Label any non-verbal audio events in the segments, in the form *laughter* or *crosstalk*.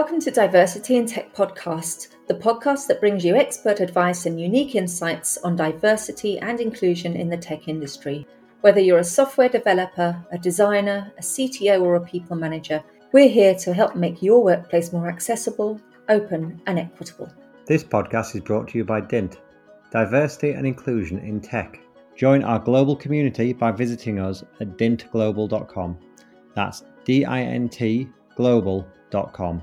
Welcome to Diversity in Tech Podcast, the podcast that brings you expert advice and unique insights on diversity and inclusion in the tech industry. Whether you're a software developer, a designer, a CTO, or a people manager, we're here to help make your workplace more accessible, open, and equitable. This podcast is brought to you by DINT, Diversity and Inclusion in Tech. Join our global community by visiting us at dintglobal.com. That's D I N T global.com.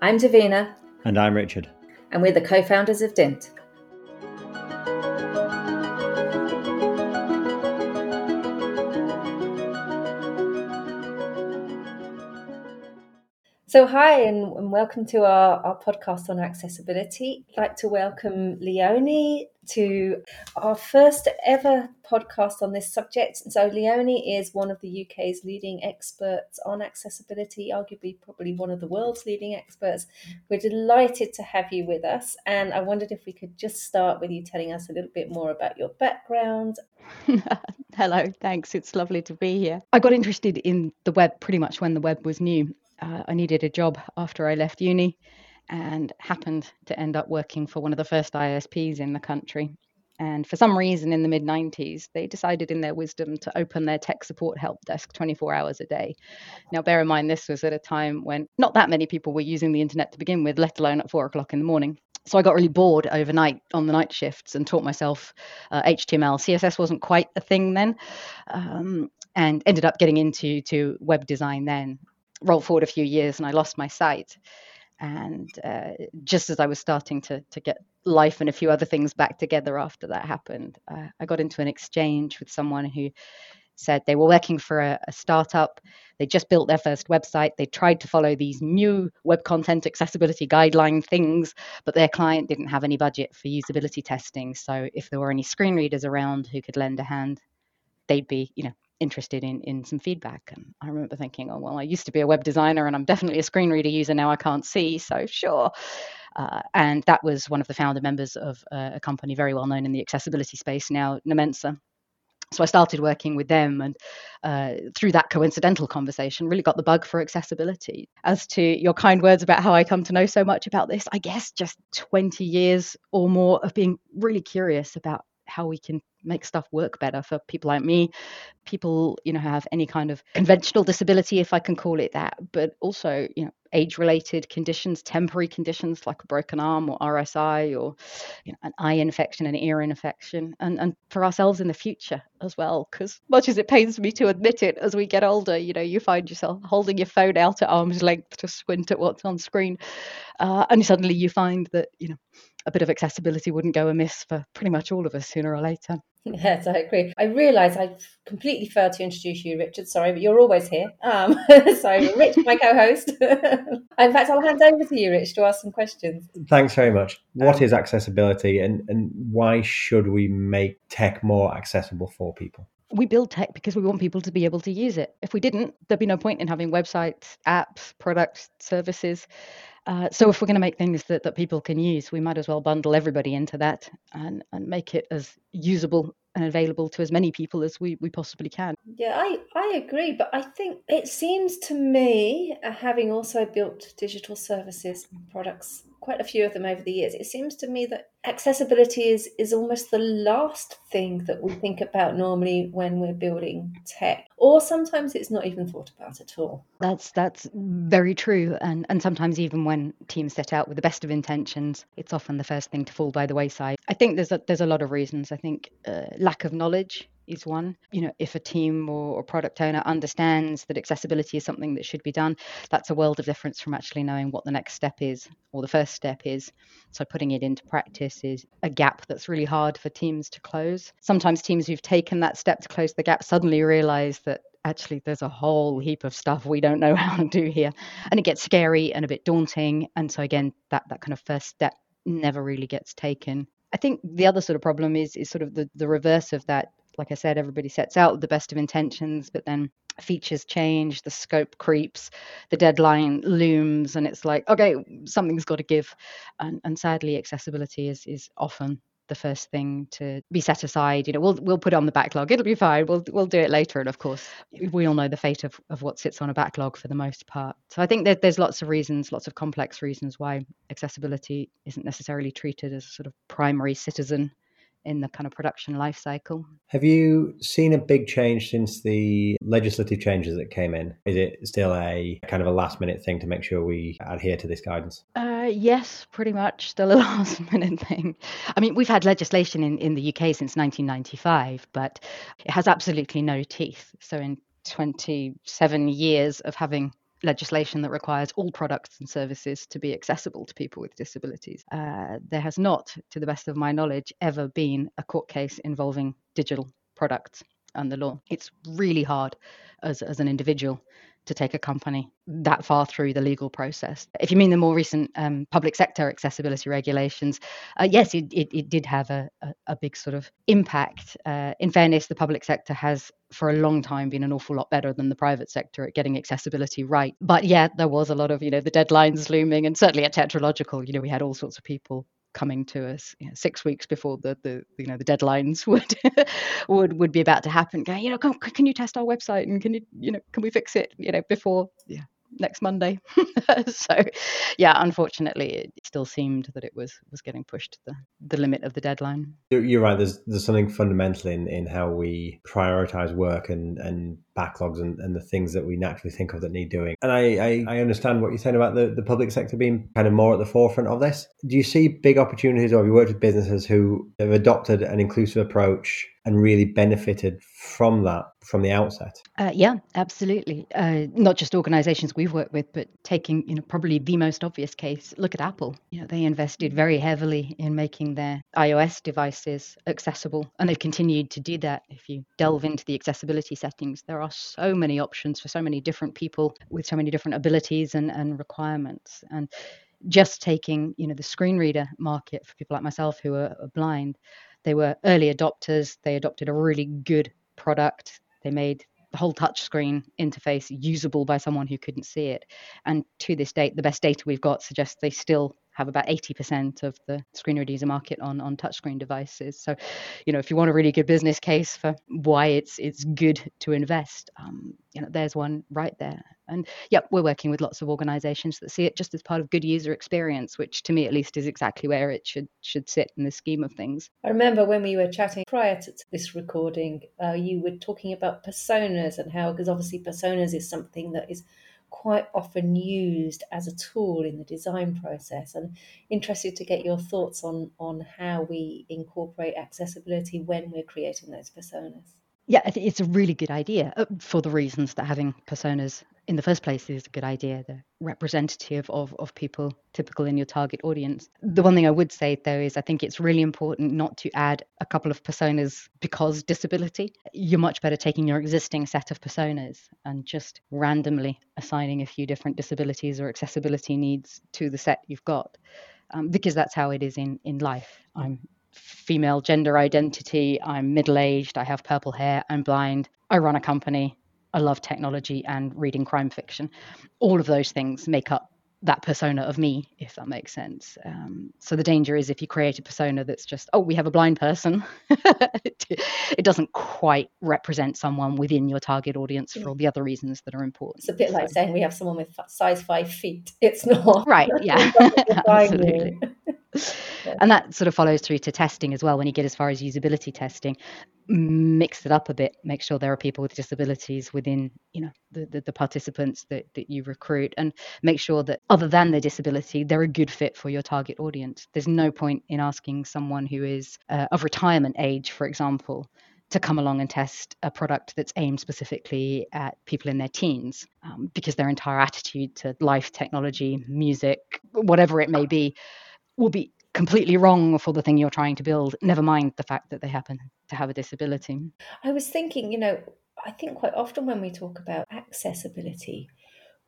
I'm Davina. And I'm Richard. And we're the co founders of DINT. So, hi, and, and welcome to our, our podcast on accessibility. I'd like to welcome Leonie to our first ever podcast on this subject. So, Leonie is one of the UK's leading experts on accessibility, arguably, probably one of the world's leading experts. We're delighted to have you with us. And I wondered if we could just start with you telling us a little bit more about your background. *laughs* Hello, thanks. It's lovely to be here. I got interested in the web pretty much when the web was new uh, I needed a job after I left uni and happened to end up working for one of the first ISPs in the country. And for some reason in the mid 90s, they decided in their wisdom to open their tech support help desk 24 hours a day. Now, bear in mind, this was at a time when not that many people were using the internet to begin with, let alone at four o'clock in the morning. So I got really bored overnight on the night shifts and taught myself uh, HTML. CSS wasn't quite a thing then, um, and ended up getting into to web design then roll forward a few years and I lost my sight. And uh, just as I was starting to, to get life and a few other things back together after that happened, uh, I got into an exchange with someone who said they were working for a, a, startup. They just built their first website. They tried to follow these new web content accessibility guideline things, but their client didn't have any budget for usability testing. So if there were any screen readers around who could lend a hand, they'd be, you know, interested in in some feedback. And i remember thinking oh well i used to be a web designer and i'm definitely a screen reader user now i can't see so sure. Uh, and that was one of the founder members of uh, a company very well known in the accessibility space now Nomensa so I started working with them, and uh, through that coincidental conversation, really got the bug for accessibility. As to your kind words about how I come to know so much about this, I guess just 20 years or more of being really curious about how we can make stuff work better for people like me people you know have any kind of conventional disability if i can call it that but also you know age related conditions temporary conditions like a broken arm or rsi or you know, an eye infection an ear infection and and for ourselves in the future as well because much as it pains me to admit it as we get older you know you find yourself holding your phone out at arm's length to squint at what's on screen uh, and suddenly you find that you know a bit of accessibility wouldn't go amiss for pretty much all of us sooner or later. *laughs* Yes, I agree. I realise I completely failed to introduce you, Richard. Sorry, but you're always here. Um, *laughs* so, Rich, my co-host. *laughs* In fact, I'll hand over to you, Rich, to ask some questions. Thanks very much. What um, is accessibility, and and why should we make tech more accessible for people? we build tech because we want people to be able to use it. If we didn't, there'd be no point in having websites, apps, products, services. Uh, so if we're going to make things that, that people can use, we might as well bundle everybody into that and, and make it as usable and available to as many people as we, we possibly can. Yeah, I, I agree. But I think it seems to me, uh, having also built digital services products quite a few of them over the years. It seems to me that accessibility is is almost the last thing that we think about normally when we're building tech, or sometimes it's not even thought about at all. That's that's very true, and and sometimes even when teams set out with the best of intentions, it's often the first thing to fall by the wayside. I think there's a, there's a lot of reasons. I think uh, lack of knowledge is one. You know, if a team or, or, product owner understands that accessibility is something that should be done, that's a world of difference from actually knowing what the next step is or the first step is. So putting it into practice is a gap that's really hard for teams to close. Sometimes teams who've taken that step to close the gap suddenly realize that actually there's a whole heap of stuff we don't know *laughs* how to do here and it gets scary and a bit daunting and so again that that kind of first step never really gets taken I think the other sort of problem is is sort of the, the reverse of that like I said, everybody sets out with the best of intentions, but then features change, the scope creeps, the deadline looms, and it's like, okay, something's got to give. And, and sadly, accessibility is is often the first thing to be set aside. You know, we'll we'll put it on the backlog. It'll be fine. We'll we'll do it later. And of course, we all know the fate of, of what sits on a backlog for the most part. So I think that there's lots of reasons, lots of complex reasons why accessibility isn't necessarily treated as a sort of primary citizen in the kind of production life cycle. Have you seen a big change since the legislative changes that came in? Is it still a kind of a last minute thing to make sure we adhere to this guidance? Uh, yes, pretty much still *laughs* a last minute thing. I mean, we've had legislation in, in the UK since 1995, but it has absolutely no teeth. So in 27 years of having legislation that requires all products and services to be accessible to people with disabilities. Uh, there has not, to the best of my knowledge, ever been a court case involving digital products and the law. It's really hard as, as an individual to take a company that far through the legal process. If you mean the more recent um, public sector accessibility regulations, uh, yes, it, it, it, did have a, a, a, big sort of impact. Uh, in fairness, the public sector has for a long time been an awful lot better than the private sector at getting accessibility right. But yeah, there was a lot of, you know, the deadlines looming, and certainly at Tetralogical, you know, we had all sorts of people coming to us you know, six weeks before the, the you know the deadlines *laughs* would would would be about to happen going you know can, can you test our website and can you you know can we fix it? You know before yeah next Monday. *laughs* so, yeah, unfortunately, it still seemed that it was was getting pushed to the, the limit of the deadline. You're right. There's there's something fundamental in, in how we prioritize work and, and backlogs and, and the things that we naturally think of that need doing. And I, I, I understand what you're saying about the, the public sector being kind of more at the forefront of this. Do you see big opportunities or have you worked with businesses who have adopted an inclusive approach and really benefited from that from the outset? Uh, yeah, absolutely. Uh, not just organizations we've worked with, but taking you know probably the most obvious case. Look at Apple. You know they invested very heavily in making their iOS devices accessible, and they've continued to do that. If you delve into the accessibility settings, there are so many options for so many different people with so many different abilities and, and requirements. And just taking you know the screen reader market for people like myself who are, are blind they were early adopters. They adopted a really good product. They made the whole touchscreen interface usable by someone who couldn't see it. And to this date, the best data we've got suggests they still have about 80% of the screen reader market on on touchscreen devices. So, you know, if you want a really good business case for why it's it's good to invest, um, you know, there's one right there. And yep, we're working with lots of organisations that see it just as part of good user experience, which to me at least is exactly where it should should sit in the scheme of things. I remember when we were chatting prior to this recording, uh, you were talking about personas and how, because obviously personas is something that is quite often used as a tool in the design process and interested to get your thoughts on on how we incorporate accessibility when we're creating those personas yeah it's a really good idea uh, for the reasons that having personas in the first place is a good idea. They're representative of, of people typical in your target audience. The one thing I would say though is I think it's really important not to add a couple of personas because disability. You're much better taking your existing set of personas and just randomly assigning a few different disabilities or accessibility needs to the set you've got. Um, because that's how it is in, in life. I'm female gender identity, I'm middle aged, I have purple hair, I'm blind, I run a company, I love technology and reading crime fiction. All of those things make up that persona of me, if that makes sense. Um, so the danger is if you create a persona that's just, oh, we have a blind person, *laughs* it doesn't quite represent someone within your target audience for all the other reasons that are important. It's a bit like saying we have someone with size five feet. It's not. Right, yeah. *laughs* *laughs* Absolutely *laughs* and that sort of follows through to testing as well when you get as far as usability testing mix it up a bit make sure there are people with disabilities within you know the, the, the, participants that, that you recruit and make sure that other than their disability they're a good fit for your target audience. There's no point in asking someone who is uh, of retirement age for example to come along and test a product that's aimed specifically at people in their teens um, because their entire attitude to life technology music whatever it may be will be completely wrong for the thing you're trying to build, never mind the fact that they happen to have a disability. I was thinking, you know, I think quite often when we talk about accessibility,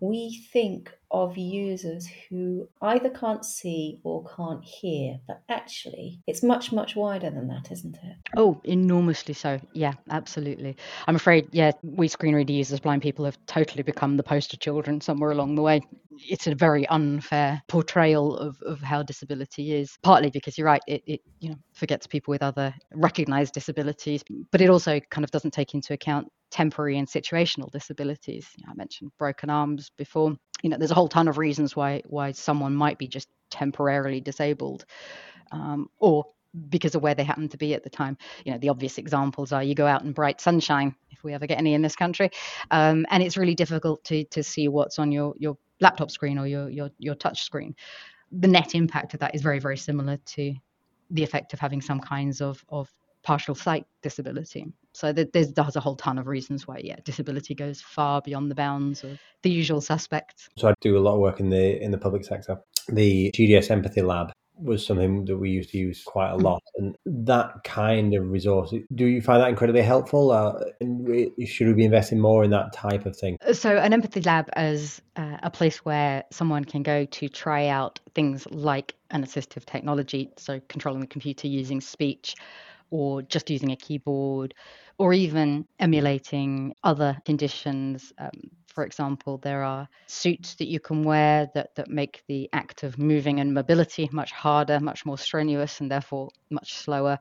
we think of users who either can't see or can't hear, but actually it's much, much wider than that, isn't it? Oh, enormously so. Yeah, absolutely. I'm afraid, yeah, we screen reader users, blind people, have totally become the poster children somewhere along the way. it's a very unfair portrayal of, of how disability is. Partly because you're right, it, it you know forgets people with other recognized disabilities, but it also kind of doesn't take into account temporary and situational disabilities. You know, I mentioned broken arms before. You know, there's a whole ton of reasons why why someone might be just temporarily disabled, um, or because of where they happen to be at the time. You know, the obvious examples are you go out in bright sunshine, if we ever get any in this country, um, and it's really difficult to to see what's on your your laptop screen or your your your touch screen. The net impact of that is very very similar to the effect of having some kinds of of partial sight disability. So there's, there's a whole ton of reasons why, yeah, disability goes far beyond the bounds of the usual suspects. So I do a lot of work in the in the public sector. The GDS Empathy Lab was something that we used to use quite a mm. lot. And that kind of resource, do you find that incredibly helpful? Uh, should we be investing more in that type of thing? So, an empathy lab is uh, a place where someone can go to try out things like an assistive technology, so controlling the computer using speech or just using a keyboard or even emulating other conditions. Um, for example, there are suits that you can wear that, that make the act of moving and mobility much harder, much more strenuous, and therefore much slower.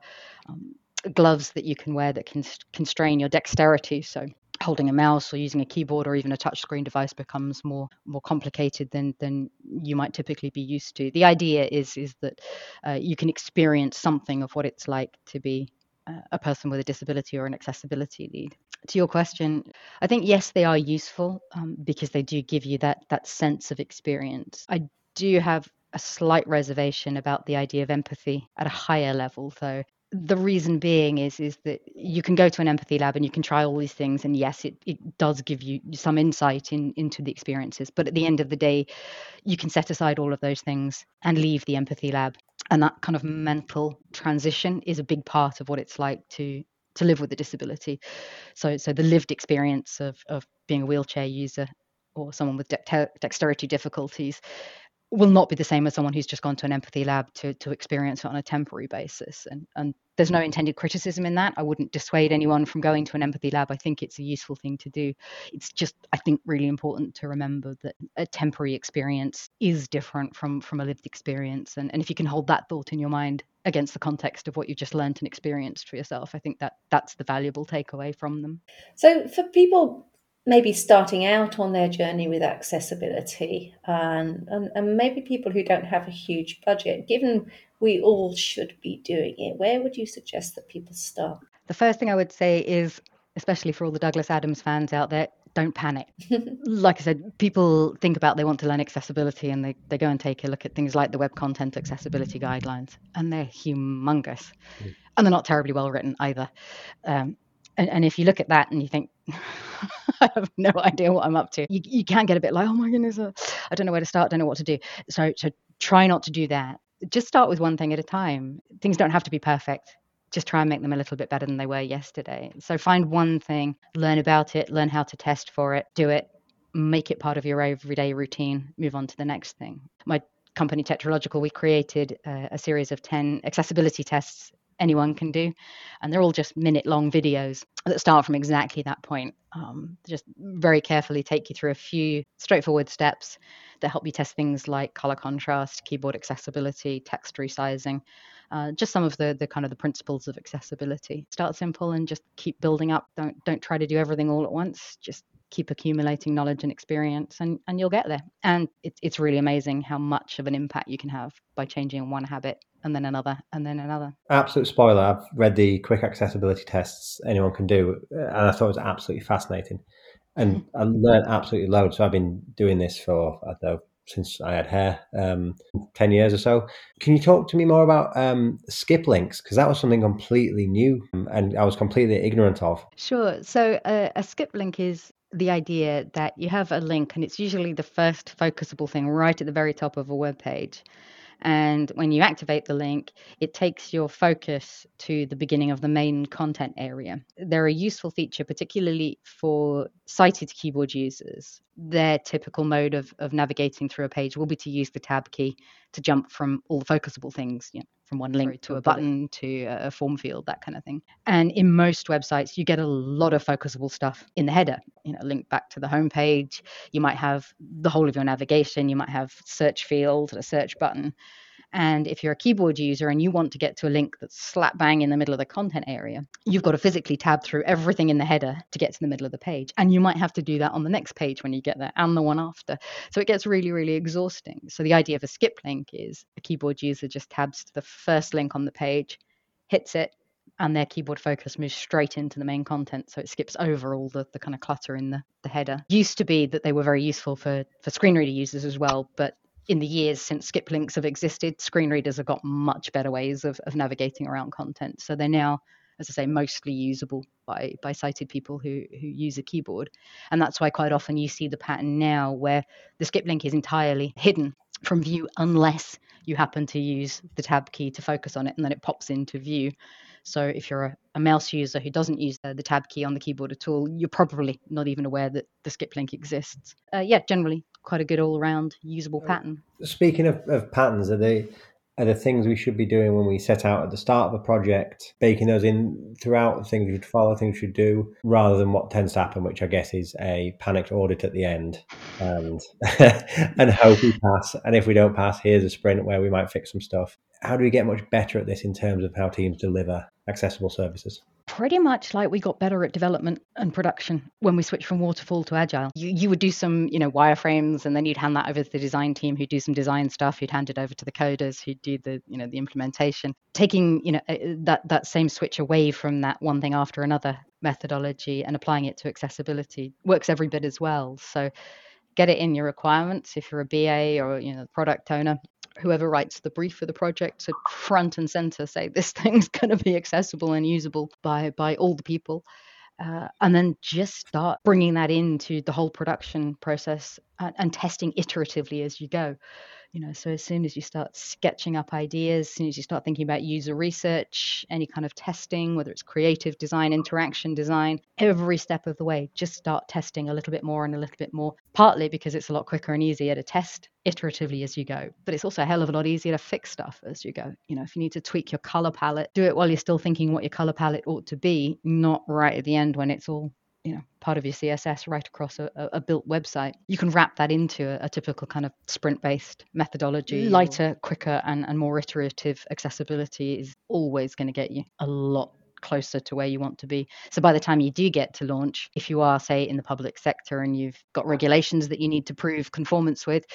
Um, gloves that you can wear that can constrain your dexterity. So holding a mouse or using a keyboard or even a touchscreen device becomes more more complicated than than you might typically be used to. The idea is is that uh, you can experience something of what it's like to be uh, a person with a disability or an accessibility lead. To your question, I think yes, they are useful um, because they do give you that that sense of experience. I do have a slight reservation about the idea of empathy at a higher level, though the reason being is is that you can go to an empathy lab and you can try all these things and yes it, it does give you some insight in, into the experiences. But at the end of the day you can set aside all of those things and leave the empathy lab. And that kind of mental transition is a big part of what it's like to to live with a disability. So so the lived experience of of being a wheelchair user or someone with de- dexterity difficulties will not be the same as someone who's just gone to an empathy lab to to experience it on a temporary basis. And and there's no mm. intended criticism in that. I wouldn't dissuade anyone from going to an empathy lab. I think it's a useful thing to do. It's just i think really important to remember that a temporary experience is different from from a lived experience. And, and if you can hold that thought in your mind against the context of what you've just learned and experienced for yourself i think that that's the valuable takeaway from them. So for people maybe starting out on their journey with accessibility and, and, and maybe people who don't have a huge budget, given we all should be doing it, where would you suggest that people start? The first thing I would say is, especially for all the Douglas Adams fans out there, don't panic. *laughs* like I said, people think about they want to learn accessibility and they, they go and take a look at things like the Web Content Accessibility Guidelines, and they're humongous. Mm. And they're not terribly well written either. Um, and, and if you look at that and you think, *laughs* I have no idea what I'm up to, you, you can get a bit like, oh my goodness, uh, I don't know where to start, don't know what to do. So, so try not to do that. Just start with one thing at a time. Things don't have to be perfect. Just try and make them a little bit better than they were yesterday. So find one thing, learn about it, learn how to test for it, do it, make it part of your everyday routine, move on to the next thing. My company Tetralogical, we created uh, a series of 10 accessibility tests anyone can do. And they're all just minute long videos that start from exactly that point. Um, just very carefully take you through a few straightforward steps that help you test things like color contrast, keyboard accessibility, text resizing. Uh, just some of the the kind of the principles of accessibility. Start simple and just keep building up. Don't don't try to do everything all at once. Just keep accumulating knowledge and experience and, and you'll get there. And it, it's really amazing how much of an impact you can have by changing one habit and then another and then another. Absolute spoiler. I've read the quick accessibility tests anyone can do, and I thought it was absolutely fascinating. And *laughs* I learned absolutely loads. So I've been doing this for, I don't know, since I had hair, um, 10 years or so. Can you talk to me more about um, skip links? Because that was something completely new and I was completely ignorant of. Sure. So uh, a skip link is the idea that you have a link and it's usually the first focusable thing right at the very top of a web page. And when you activate the link, it takes your focus to the beginning of the main content area. They're a useful feature, particularly for sighted keyboard users. Their typical mode of, of navigating through a page will be to use the tab key to jump from all the focusable things, you know, from one link to a button to a form field, that kind of thing. And in most websites, you get a lot of focusable stuff in the header. You know, link back to the homepage. You might have the whole of your navigation. You might have search field, a search button. And if you're a keyboard user and you want to get to a link that's slap bang in the middle of the content area, you've got to physically tab through everything in the header to get to the middle of the page. And you might have to do that on the next page when you get there and the one after. So it gets really, really exhausting. So the idea of a skip link is a keyboard user just tabs to the first link on the page, hits it, and their keyboard focus moves straight into the main content so it skips over all the, the kind of clutter in the, the header used to be that they were very useful for for screen reader users as well but in the years since skip links have existed, screen readers have got much better ways of, of navigating around content. So they're now, as I say, mostly usable by, by sighted people who, who use a keyboard. And that's why quite often you see the pattern now where the skip link is entirely hidden from view unless you happen to use the tab key to focus on it and then it pops into view. So if you're a, a mouse user who doesn't use the, the, tab key on the keyboard at all, you're probably not even aware that the skip link exists. Uh, yeah, generally quite a good all around usable pattern. Speaking of, of patterns, are they are the things we should be doing when we set out at the start of a project, baking those in throughout the things we should follow, things we should do, rather than what tends to happen, which I guess is a panicked audit at the end and *laughs* and hope we pass. And if we don't pass, here's a sprint where we might fix some stuff. How do we get much better at this in terms of how teams deliver accessible services? Pretty much like we got better at development and production when we switched from waterfall to agile. You, you would do some, you know, wireframes and then you'd hand that over to the design team who'd do some design stuff. You'd hand it over to the coders who'd do the, you know, the implementation. Taking, you know, eh, that that same switch away from that one thing after another methodology and applying it to accessibility works every bit as well. So get it in your requirements if you're a BA or you know product owner whoever writes the brief for the project to front and center say this *laughs* thing's going to be accessible and usable by by all the people uh, and then just start bringing that into the whole production process and, and testing iteratively as you go you know so as soon as you start sketching up ideas as soon as you start thinking about user research any kind of testing whether it's creative design interaction design every step of the way just start testing a little bit more and a little bit more partly because it's a lot quicker and easier to test iteratively as you go. But it's also a hell of a lot easier to fix stuff as you go. You know if you need to tweak your color palette do it while you're still thinking what your color palette ought to be not right at the end when it's all you know part of your css right across a, a built website. You can wrap that into a, a typical kind of sprint based methodology lighter quicker and, and more iterative accessibility is always going to get you a lot closer to where you want to be. So by the time you do get to launch, if you are, say, in the public sector and you've got regulations that you need to prove conformance with,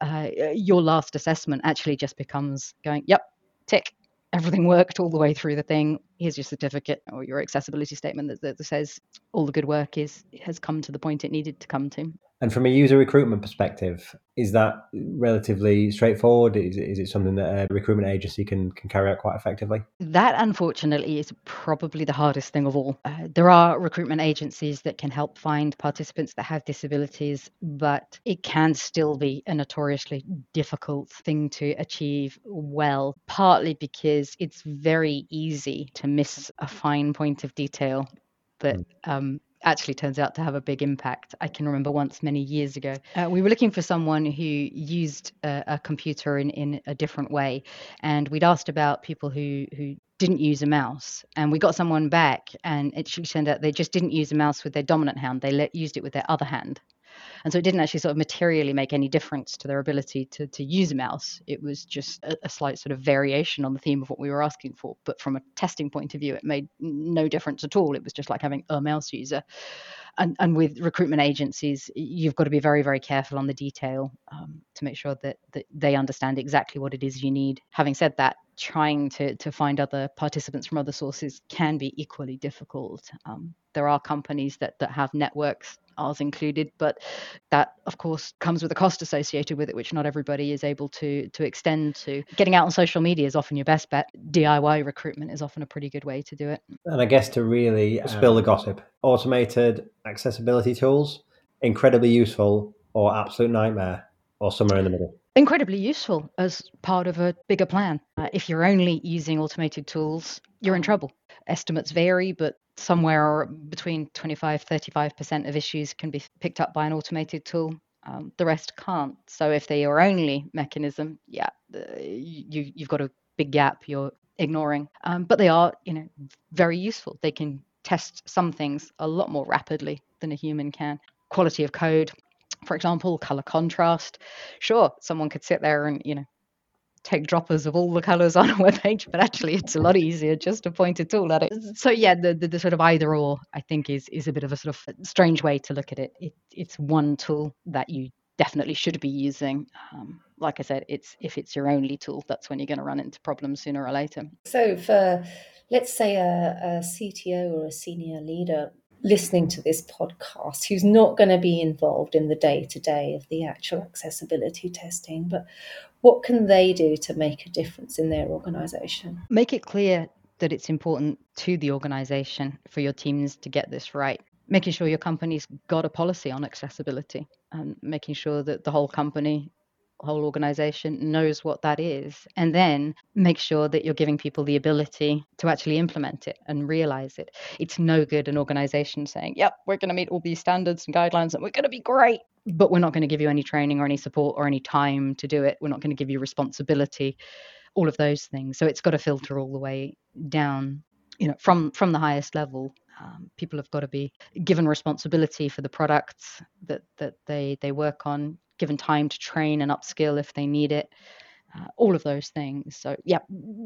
uh, your last assessment actually just becomes going, yep, tick, everything worked all the way through the thing. Here's your certificate or your accessibility statement that, that says all the good work is has come to the point it needed to come to. And from a user recruitment perspective, is that relatively straightforward? Is, is it something that a recruitment agency can, can carry out quite effectively? That, unfortunately, is probably the hardest thing of all. Uh, there are recruitment agencies that can help find participants that have disabilities, but it can still be a notoriously difficult thing to achieve well, partly because it's very easy to miss a fine point of detail that mm. um, actually turns out to have a big impact. I can remember once many years ago, uh, we were looking for someone who used a, a, computer in, in a different way. And we'd asked about people who, who didn't use a mouse. And we got someone back, and it turned out they just didn't use a mouse with their dominant hand, they let, used it with their other hand. And so it didn't actually sort of materially make any difference to their ability to, to use a mouse. It was just a, a, slight sort of variation on the theme of what we were asking for. But from a testing point of view, it made no difference at all. It was just like having a mouse user. And, and with recruitment agencies, you've got to be very, very careful on the detail um, to make sure that, that they understand exactly what it is you need. Having said that, trying to, to find other participants from other sources can be equally difficult. Um, there are companies that, that have networks ours included. But that, of course, comes with a cost associated with it, which not everybody is able to to extend to. Getting out on social media is often your best bet. DIY recruitment is often a pretty good way to do it. And I guess to really um, spill the gossip, automated accessibility tools, incredibly useful or absolute nightmare or somewhere in the middle incredibly useful as part of a bigger plan. Uh, if you're only using automated tools, you're in trouble. Estimates vary, but somewhere between 25 35% of issues can be picked up by an automated tool um, the rest can't so if they're your only mechanism yeah you, you've got a big gap you're ignoring. Um, but they are, you know, very useful. They can test some things a lot more rapidly than a human can. Quality of code, for example, color contrast. Sure, someone could sit there and, you know, take droppers of all the colors *laughs* on a web page, but actually it's a lot easier just to point a tool at it. So yeah, the, the, the, sort of either or I think is is a bit of a sort of strange way to look at it. it it's one tool that you definitely should be using. Um, like I said, it's if it's your only tool, that's when you're going to run into problems sooner or later. So for let's say a, a CTO or a senior leader listening to this podcast who's not going to be involved in the day to day of the actual accessibility testing, but what can they do to make a difference in their organization? Make it clear that it's important to the organization for your teams to get this right. Making sure your company's got a policy on accessibility and making sure that the whole company whole organization knows what that is and then make sure that you're giving people the ability to actually implement it and realize it. It's no good an organization saying yep we're going to meet all these standards and guidelines and we're going to be great. But we're not going to give you any training or any support or any time to do it. We're not going to give you responsibility all of those things. So it's got to filter all the way down you know from from the highest level. Um, people have got to be given responsibility for the products that that they they work on given time to train and upskill if they need it, uh, all of those things. So, yeah,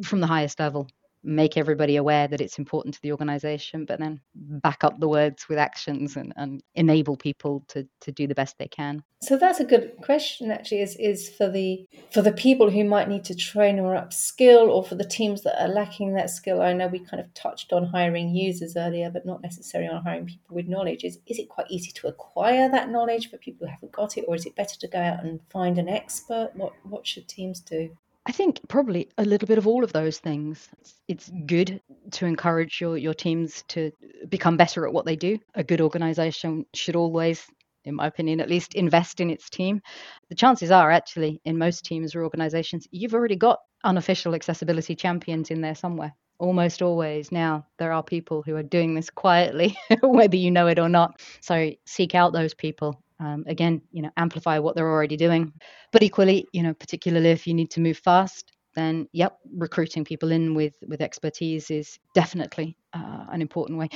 from the highest level, make everybody aware that it's important to the organization, but then back up the words with actions and, and enable people to, to do the best they can. So that's a good question actually is is for the for the people who might need to train or upskill or for the teams that are lacking that skill. I know we kind of touched on hiring users earlier, but not necessarily on hiring people with knowledge. Is is it quite easy to acquire that knowledge for people who haven't got it, or is it better to go out and find an expert? What what should teams do? I think probably a little bit of all of those things. It's, good to encourage your, your teams to become better at what they do. A good organization should always, in my opinion, at least invest in its team. The chances are, actually, in most teams or organizations, you've already got unofficial accessibility champions in there somewhere. Almost always now, there are people who are doing this quietly, *laughs* whether you know it or not. So seek out those people um, again you know amplify what they're already doing. But equally you know particularly if you need to move fast then yep recruiting people in with with expertise is definitely uh, an important way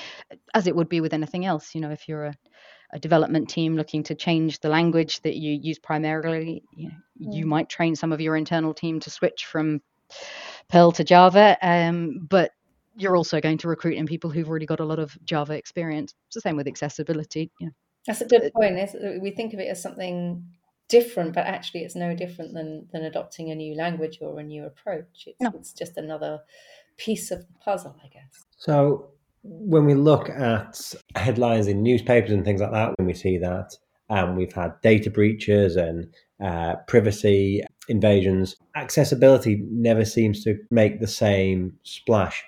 as it would be with anything else. You know if you're a, a development team looking to change the language that you use primarily you know mm. you might train some of your internal team to switch from perl to java um, but you're also going to recruit in people who've already got a lot of java experience. It's the same with accessibility you know that's a good point. We think of it as something different, but actually, it's no different than than adopting a new language or a new approach. It's, no. it's just another piece of the puzzle, I guess. So, when we look at headlines in newspapers and things like that, when we see that, um, we've had data breaches and uh, privacy invasions, accessibility never seems to make the same splash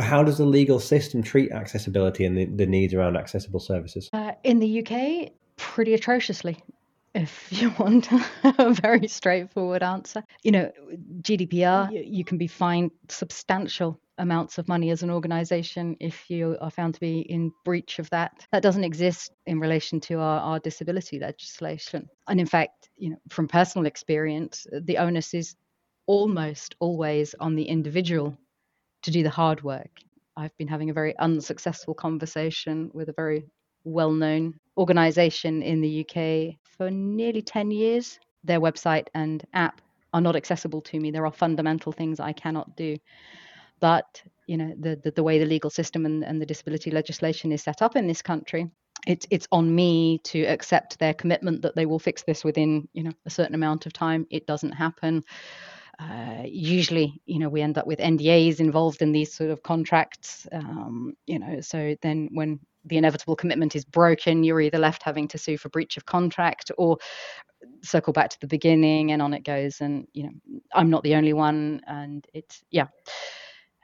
how does the legal system treat accessibility and the, the needs around accessible services? Uh, in the UK, pretty atrociously. If *laughs* you want a very straightforward answer, you know, GDPR, you, you can be fined substantial amounts of money as an organization if you are found to be in breach of that. That doesn't exist in relation to our, our disability legislation. And in fact, you know, from personal experience, the onus is almost always on the individual to do the hard work. I've been having a very unsuccessful conversation with a very well known organization in the UK for nearly 10 years. Their website and app are not accessible to me. There are fundamental things I cannot do. But you know the, the, the way the legal system and, and the disability legislation is set up in this country, it's it's on me to accept their commitment that they will fix this within you know a certain amount of time. It doesn't happen uh, usually, you know, we end up with NDAs involved in these sort of contracts. Um, you know, so then when the inevitable commitment is broken, you're either left having to sue for breach of contract or circle back to the beginning, and on it goes. And you know, I'm not the only one, and it's yeah.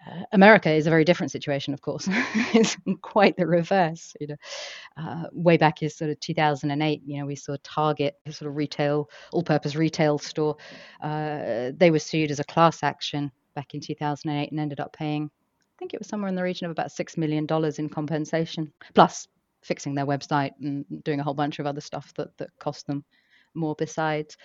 Uh, America is a very different situation, of course. *laughs* it's quite the reverse. You know, uh, way back in sort of 2008, you know, we saw Target, sort of retail, all-purpose retail store. Uh, they were sued as a class action back in 2008 and ended up paying, I think it was somewhere in the region of about six million dollars in compensation, plus fixing their website and doing a whole bunch of other stuff that that cost them more besides.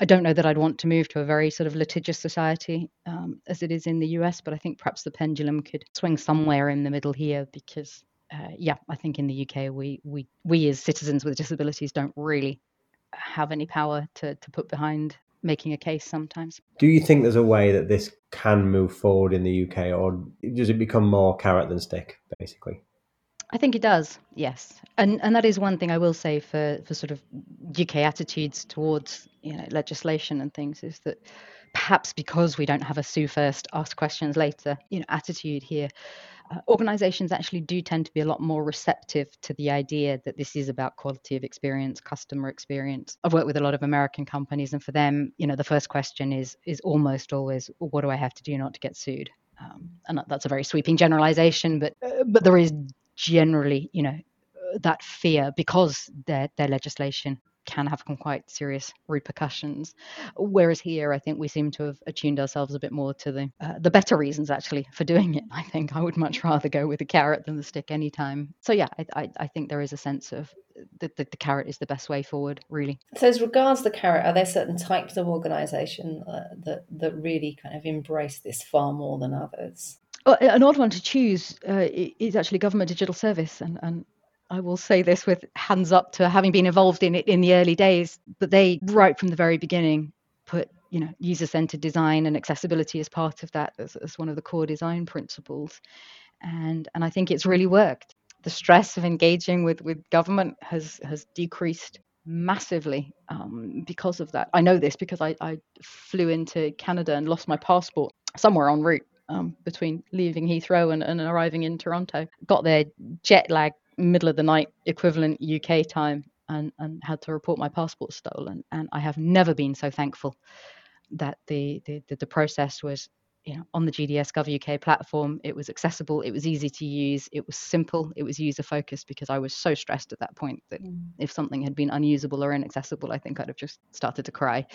I don't know that I'd want to move to a very sort of litigious society um, as it is in the US, but I think perhaps the pendulum could swing somewhere in the middle here because, uh, yeah, I think in the UK we we we as citizens with disabilities don't really have any power to to put behind making a case sometimes. Do you think there's a way that this can move forward in the UK, or does it become more carrot than stick, basically? I think it does, yes, and and that is one thing I will say for for sort of UK attitudes towards you know legislation and things is that perhaps because we don't have a sue first, ask questions later, you know, attitude here, uh, organizations actually do tend to be a lot more receptive to the idea that this is about quality of experience, customer experience. I've worked with a lot of American companies, and for them, you know, the first question is is almost always, what do I have to do not to get sued? Um, and that's a very sweeping generalization, but uh, but there is generally, you know, that fear because their their legislation can have quite serious repercussions. Whereas here, I think we seem to have attuned ourselves a bit more to the uh, the better reasons actually for doing it. I think I would much rather go with the carrot than the stick anytime. So yeah, I, I, I think there is a sense of that the, the, carrot is the best way forward, really. So, as regards the carrot, are there certain types of organisation uh, that that really kind of embrace this far more than others? Well, an odd one to choose uh, is actually government digital service, and, and I will say this with hands up to having been involved in it in the early days, but they right from the very beginning put you know user-centered design and accessibility as part of that as, as one of the core design principles, and and I think it's really worked. The stress of engaging with with government has has decreased massively um, because of that. I know this because I, I flew into Canada and lost my passport somewhere en route um, between leaving Heathrow and, and arriving in Toronto. Got there jet lag middle of the night equivalent UK time and, and had to report my passport stolen. And I have never been so thankful that the, the, the process was you know on the GDS Gov UK platform. It was accessible, it was easy to use, it was simple, it was user focused because I was so stressed at that point that mm. if something had been unusable or inaccessible, I think I'd have just started to cry.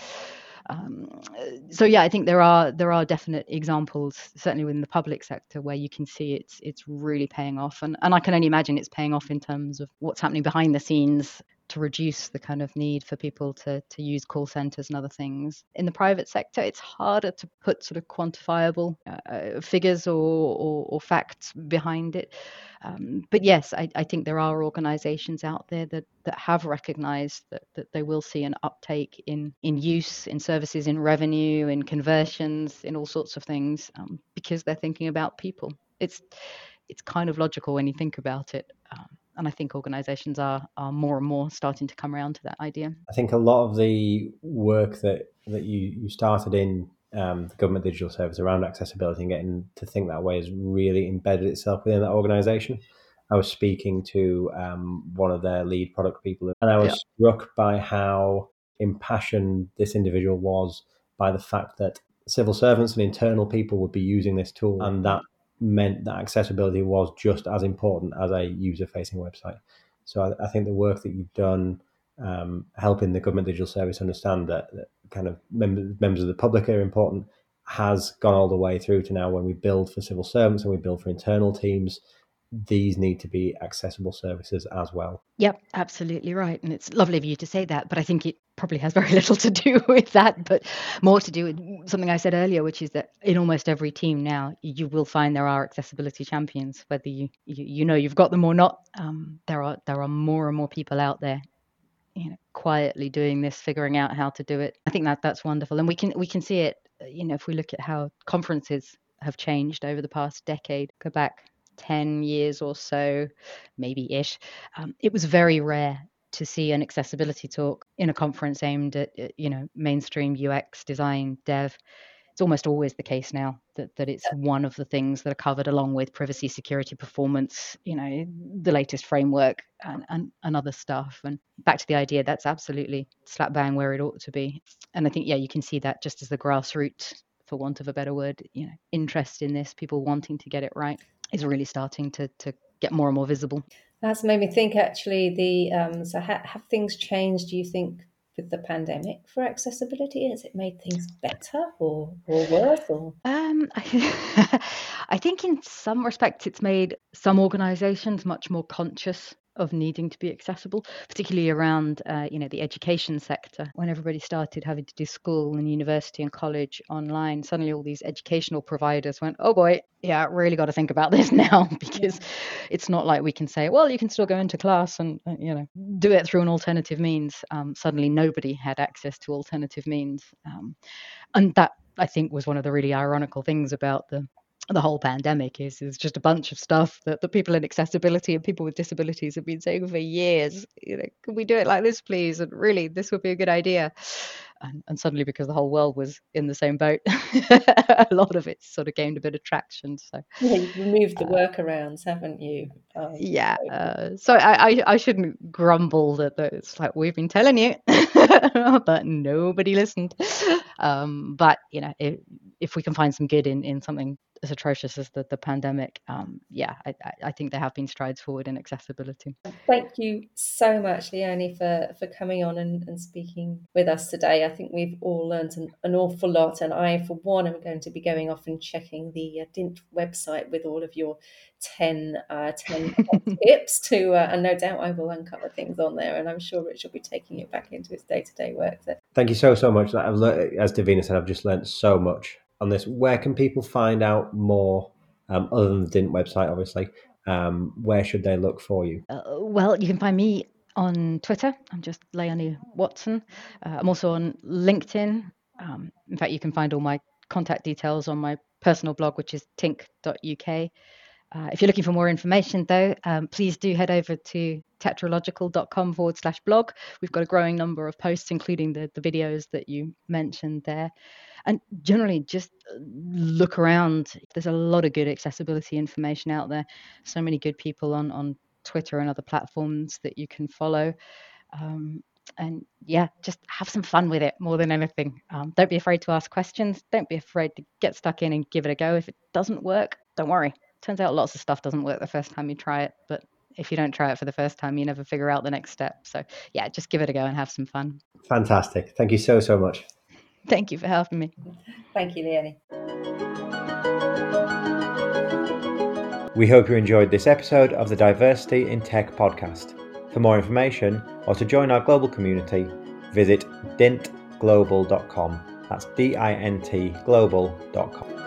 Um, so yeah, I think there are there are definite examples, certainly within the public sector, where you can see it's it's really paying off, and and I can only imagine it's paying off in terms of what's happening behind the scenes to reduce the kind of need for people to to use call centers and other things. In the private sector, it's harder to put sort of quantifiable uh, figures or, or, or facts behind it. Um, but yes, I, I, think there are organisations out there that that have recognised that that they will see an uptake in in use, in services, in revenue, in conversions, in all sorts of things um, because they're thinking about people. It's it's kind of logical when you think about it. Um, and I think organisations are are more and more starting to come around to that idea. I think a lot of the work that that you you started in um, the government digital service around accessibility and getting to think that way has really embedded itself within that organisation. I was speaking to um, one of their lead product people, and I was yeah. struck by how impassioned this individual was by the fact that civil servants and internal people would be using this tool, and that meant that accessibility was just as important as a user facing website. So I, I, think the work that you've done um, helping the government digital service understand that, that kind of members, members of the public are important has gone all the way through to now when we build for civil servants and we build for internal teams these need to be accessible services as well. Yep, absolutely right. And it's lovely of you to say that, but I think it probably has very *laughs* little to do with that, but more to do with something I said earlier, which is that in almost every team now, you will find there are accessibility champions, whether you you, you know you've got them or not. Um, there are there are more and more people out there you know quietly doing this figuring out how to do it i think that that's wonderful and we can we can see it you know if we look at how conferences have changed over the past decade go back 10 years or so, maybe ish, um, it was very rare to see an accessibility talk in a conference aimed at, you know, mainstream UX design, dev. It's almost always the case now that, that it's one of the things that are covered along with privacy, security, performance, you know, the latest framework and, and, and other stuff. And back to the idea, that's absolutely slap bang where it ought to be. And I think, yeah, you can see that just as the grassroots for want of a better word, you know, interest in this, people wanting to get it right is really starting to to get more and more visible. That's made me think. Actually, the um, so ha- have things changed? Do you think with the pandemic for accessibility? Has it made things better or or worse? Or um, I, *laughs* I think in some respects it's made some organisations much more conscious of needing to be accessible, particularly around uh, you know the education sector. When everybody started having to do school and university and college online, suddenly all these educational providers went, "Oh boy, yeah, really got to think about *laughs* this now *laughs* because yeah. it's not like we can say, well, you can still go into class and uh, you know do it through an alternative means." Um, suddenly, nobody had access to alternative means, um, and that I think was one of the really ironical things about the the whole pandemic is is just a bunch of stuff that the people in accessibility and people with disabilities have been saying for years. You know, can we do it like this, please? And really, this would be a good idea. And, and suddenly, because the whole world was in the same boat, *laughs* a lot of it sort of gained a bit of traction. So yeah, you've removed the uh, workarounds, haven't you? Um, yeah. Uh, so I, I, I shouldn't grumble that, that it's like we've been telling you, *laughs* but nobody listened. Um, but you know, if, if we can find some good in in something as atrocious as the, the pandemic, um, yeah, I, I think there have been strides forward in accessibility. Thank you so much, Leonie, for, for coming on and, and speaking with us today. I think we've all learned an, an awful lot, and I, for one, am going to be going off and checking the uh, DINT website with all of your 10, uh, 10 *laughs* tips to, uh, and no doubt I will uncover things on there, and I'm sure Rich will be taking it back into his day to day work. So. Thank you so, so much. As Davina said, I've just learned so much on this. Where can people find out more, um, other than the DINT website, obviously? Um, where should they look for you? Uh, well, you can find me on Twitter. I'm just Leonie Watson. Uh, I'm also on LinkedIn. Um, in fact, you can find all my contact details on my personal blog, which is tink.uk. Uh, if you're looking for more information, though, um, please do head over to tetralogical.com forward slash blog. We've got a growing number of posts, including the, the videos that you mentioned there. And generally, just uh, look around. There's a lot of good accessibility information out there. So many good people on, on Twitter and other platforms that you can follow. Um, and yeah, just have some fun with it more than anything. Um, don't be afraid to ask questions. Don't be afraid to get stuck in and give it a go. If it doesn't work, don't worry turns out lots of stuff doesn't work the first time you try it, but if you don't try it for the first time, you never figure out the next step. So, yeah, just give it a go and have some fun. Fantastic. Thank you so, so much. Thank you for having me. Thank you, Leonie. We hope you enjoyed this episode of the Diversity in Tech podcast. For more information or to join our global community, visit dintglobal.com. That's D I N T global.com.